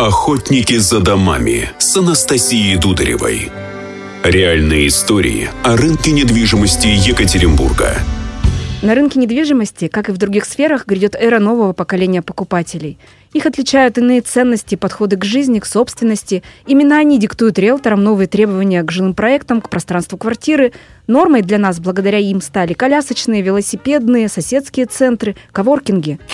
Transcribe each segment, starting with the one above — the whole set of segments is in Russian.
«Охотники за домами» с Анастасией Дударевой. Реальные истории о рынке недвижимости Екатеринбурга. На рынке недвижимости, как и в других сферах, грядет эра нового поколения покупателей. Их отличают иные ценности, подходы к жизни, к собственности. Именно они диктуют риэлторам новые требования к жилым проектам, к пространству квартиры. Нормой для нас благодаря им стали колясочные, велосипедные, соседские центры, коворкинги –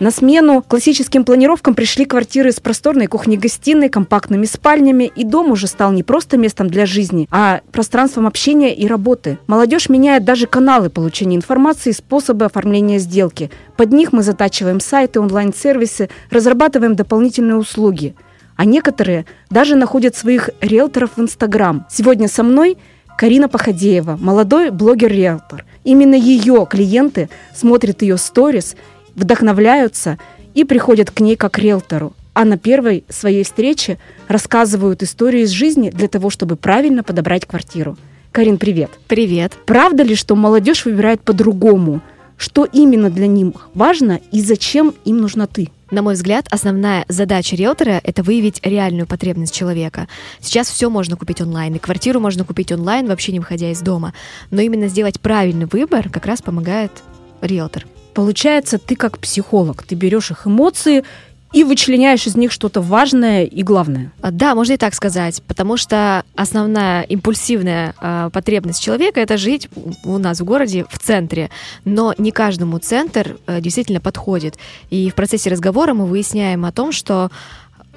на смену классическим планировкам пришли квартиры с просторной кухней-гостиной, компактными спальнями, и дом уже стал не просто местом для жизни, а пространством общения и работы. Молодежь меняет даже каналы получения информации и способы оформления сделки. Под них мы затачиваем сайты, онлайн-сервисы, разрабатываем дополнительные услуги. А некоторые даже находят своих риэлторов в Инстаграм. Сегодня со мной Карина Походеева, молодой блогер-риэлтор. Именно ее клиенты смотрят ее сторис вдохновляются и приходят к ней как к риэлтору. А на первой своей встрече рассказывают истории из жизни для того, чтобы правильно подобрать квартиру. Карин, привет. Привет. Правда ли, что молодежь выбирает по-другому? Что именно для них важно и зачем им нужна ты? На мой взгляд, основная задача риэлтора – это выявить реальную потребность человека. Сейчас все можно купить онлайн, и квартиру можно купить онлайн, вообще не выходя из дома. Но именно сделать правильный выбор как раз помогает риэлтор. Получается, ты как психолог, ты берешь их эмоции и вычленяешь из них что-то важное и главное. А, да, можно и так сказать, потому что основная импульсивная э, потребность человека это жить у нас в городе в центре, но не каждому центр э, действительно подходит. И в процессе разговора мы выясняем о том, что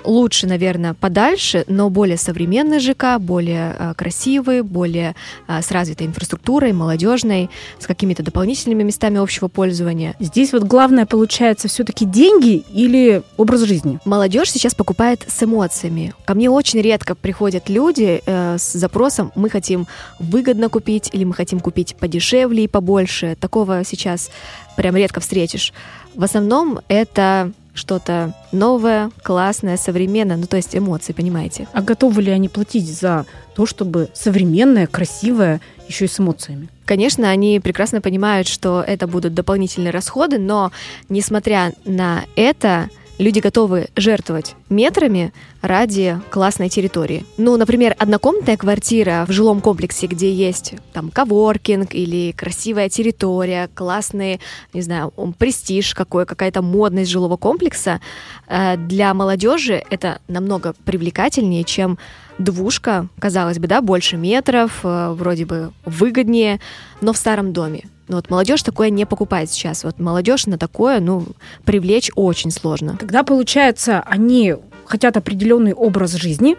лучше, наверное, подальше, но более современный ЖК, более э, красивый, более э, с развитой инфраструктурой, молодежной, с какими-то дополнительными местами общего пользования. Здесь вот главное получается все-таки деньги или образ жизни? Молодежь сейчас покупает с эмоциями. Ко мне очень редко приходят люди э, с запросом «мы хотим выгодно купить» или «мы хотим купить подешевле и побольше». Такого сейчас прям редко встретишь. В основном это что-то новое, классное, современное, ну то есть эмоции, понимаете? А готовы ли они платить за то, чтобы современное, красивое, еще и с эмоциями? Конечно, они прекрасно понимают, что это будут дополнительные расходы, но несмотря на это, люди готовы жертвовать метрами ради классной территории. Ну, например, однокомнатная квартира в жилом комплексе, где есть там коворкинг или красивая территория, классный, не знаю, престиж какой, какая-то модность жилого комплекса, э, для молодежи это намного привлекательнее, чем двушка, казалось бы, да, больше метров, э, вроде бы выгоднее, но в старом доме. Но вот молодежь такое не покупает сейчас. Вот молодежь на такое, ну, привлечь очень сложно. Тогда, получается, они хотят определенный образ жизни,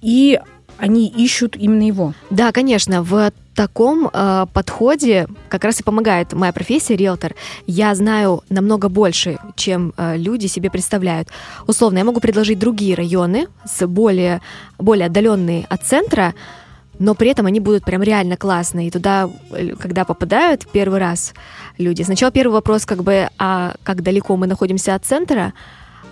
и они ищут именно его. Да, конечно, в таком э, подходе как раз и помогает моя профессия риэлтор. Я знаю намного больше, чем э, люди себе представляют. Условно, я могу предложить другие районы с более, более отдаленные от центра, но при этом они будут прям реально классные. И туда, э, когда попадают первый раз люди, сначала первый вопрос как бы, а как далеко мы находимся от центра,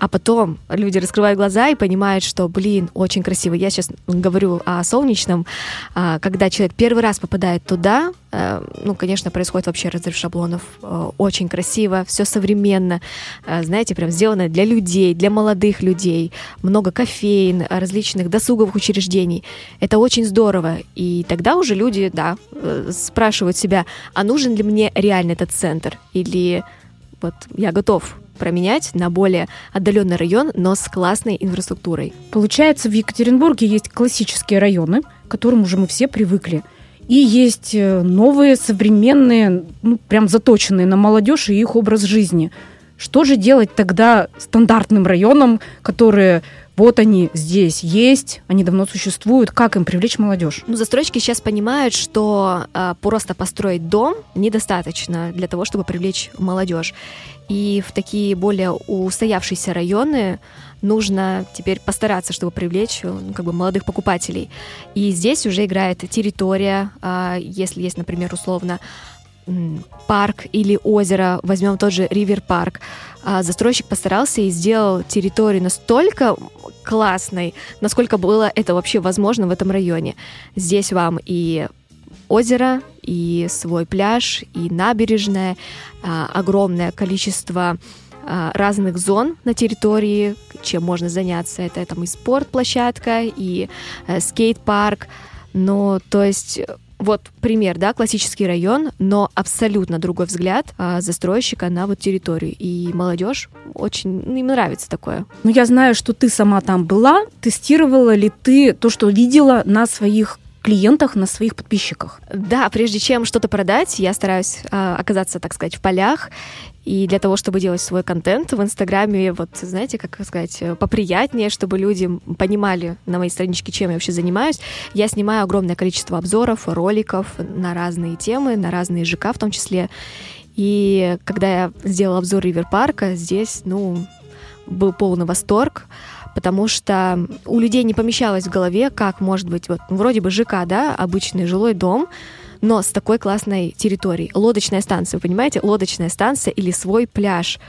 а потом люди раскрывают глаза и понимают, что, блин, очень красиво. Я сейчас говорю о солнечном. А, когда человек первый раз попадает туда, э, ну, конечно, происходит вообще разрыв шаблонов. Э, очень красиво, все современно. Э, знаете, прям сделано для людей, для молодых людей. Много кофеин, различных досуговых учреждений. Это очень здорово. И тогда уже люди, да, спрашивают себя, а нужен ли мне реально этот центр? Или вот я готов променять на более отдаленный район, но с классной инфраструктурой. Получается, в Екатеринбурге есть классические районы, к которым уже мы все привыкли. И есть э, новые, современные, ну, прям заточенные на молодежь и их образ жизни. Что же делать тогда стандартным районам, которые вот они здесь есть, они давно существуют, как им привлечь молодежь? Ну, застройщики сейчас понимают, что э, просто построить дом недостаточно для того, чтобы привлечь молодежь. И в такие более устоявшиеся районы нужно теперь постараться, чтобы привлечь ну, как бы молодых покупателей. И здесь уже играет территория, э, если есть, например, условно парк или озеро, возьмем тот же Ривер Парк, а, застройщик постарался и сделал территорию настолько классной, насколько было это вообще возможно в этом районе. Здесь вам и озеро, и свой пляж, и набережная, а, огромное количество а, разных зон на территории, чем можно заняться. Это там и спортплощадка, и э, скейт-парк. Но, то есть, вот пример, да, классический район, но абсолютно другой взгляд а, застройщика на вот территорию. И молодежь очень, ну, им нравится такое. Ну, я знаю, что ты сама там была. Тестировала ли ты то, что видела на своих клиентах, на своих подписчиках. Да, прежде чем что-то продать, я стараюсь э, оказаться, так сказать, в полях. И для того, чтобы делать свой контент в Инстаграме, вот, знаете, как сказать, поприятнее, чтобы люди понимали на моей страничке, чем я вообще занимаюсь, я снимаю огромное количество обзоров, роликов на разные темы, на разные ЖК в том числе. И когда я сделала обзор Ривер Парка, здесь, ну, был полный восторг потому что у людей не помещалось в голове, как может быть, вот вроде бы ЖК, да, обычный жилой дом, но с такой классной территорией. Лодочная станция, вы понимаете? Лодочная станция или свой пляж,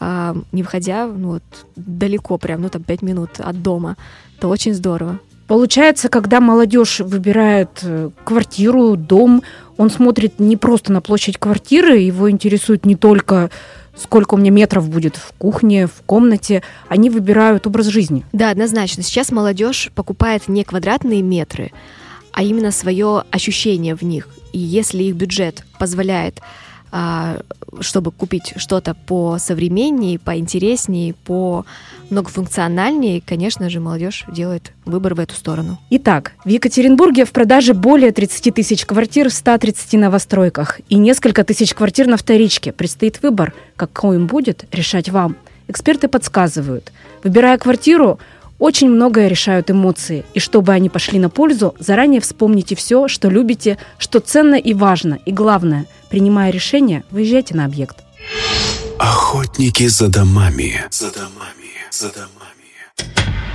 а, не выходя ну, вот, далеко, прям, ну там 5 минут от дома. Это очень здорово. Получается, когда молодежь выбирает э, квартиру, дом, он смотрит не просто на площадь квартиры, его интересует не только сколько у меня метров будет в кухне, в комнате, они выбирают образ жизни. Да, однозначно. Сейчас молодежь покупает не квадратные метры, а именно свое ощущение в них. И если их бюджет позволяет а, чтобы купить что-то по современнее, поинтереснее, по многофункциональнее, конечно же, молодежь делает выбор в эту сторону. Итак, в Екатеринбурге в продаже более 30 тысяч квартир в 130 новостройках и несколько тысяч квартир на вторичке. Предстоит выбор. Какой им будет, решать вам. Эксперты подсказывают. Выбирая квартиру, очень многое решают эмоции, и чтобы они пошли на пользу, заранее вспомните все, что любите, что ценно и важно, и главное, принимая решение, выезжайте на объект. Охотники за домами. За домами. За домами.